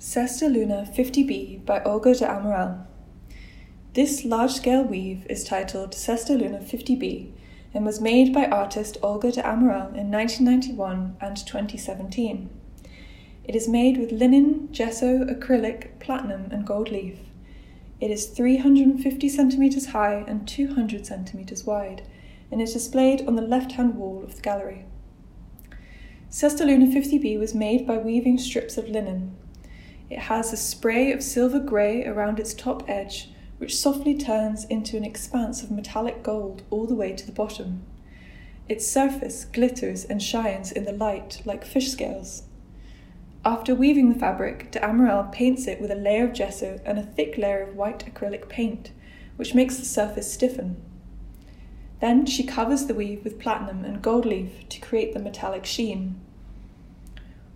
Cesta Lunar 50B by Olga de Amaral. This large scale weave is titled Cesta Lunar 50B and was made by artist Olga de Amaral in 1991 and 2017. It is made with linen, gesso, acrylic, platinum, and gold leaf. It is 350 centimeters high and 200 centimeters wide, and is displayed on the left hand wall of the gallery. Cesta Lunar 50B was made by weaving strips of linen, it has a spray of silver grey around its top edge, which softly turns into an expanse of metallic gold all the way to the bottom. Its surface glitters and shines in the light like fish scales. After weaving the fabric, de Amaral paints it with a layer of gesso and a thick layer of white acrylic paint, which makes the surface stiffen. Then she covers the weave with platinum and gold leaf to create the metallic sheen.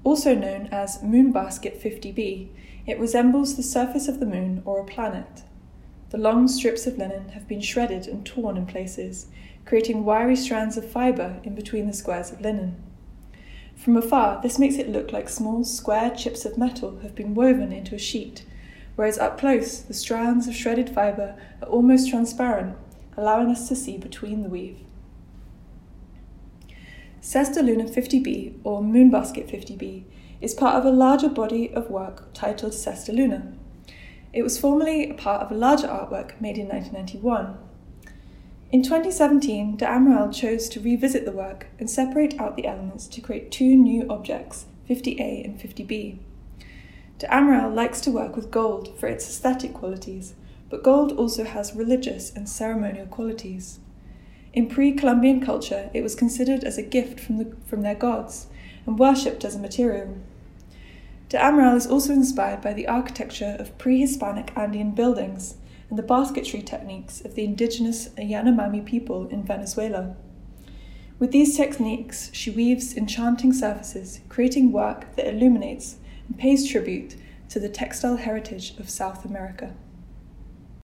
Also known as Moonbasket 50b, it resembles the surface of the moon or a planet. The long strips of linen have been shredded and torn in places, creating wiry strands of fibre in between the squares of linen. From afar, this makes it look like small square chips of metal have been woven into a sheet, whereas up close, the strands of shredded fibre are almost transparent, allowing us to see between the weave. Cesta Lunar 50b, or Moonbasket 50b, is part of a larger body of work titled Cesta Lunar. It was formerly a part of a larger artwork made in 1991. In 2017, de Amaral chose to revisit the work and separate out the elements to create two new objects, 50A and 50B. De Amaral likes to work with gold for its aesthetic qualities, but gold also has religious and ceremonial qualities. In pre Columbian culture, it was considered as a gift from, the, from their gods and worshipped as a material. De Amaral is also inspired by the architecture of pre Hispanic Andean buildings and the basketry techniques of the indigenous Yanomami people in Venezuela. With these techniques, she weaves enchanting surfaces, creating work that illuminates and pays tribute to the textile heritage of South America.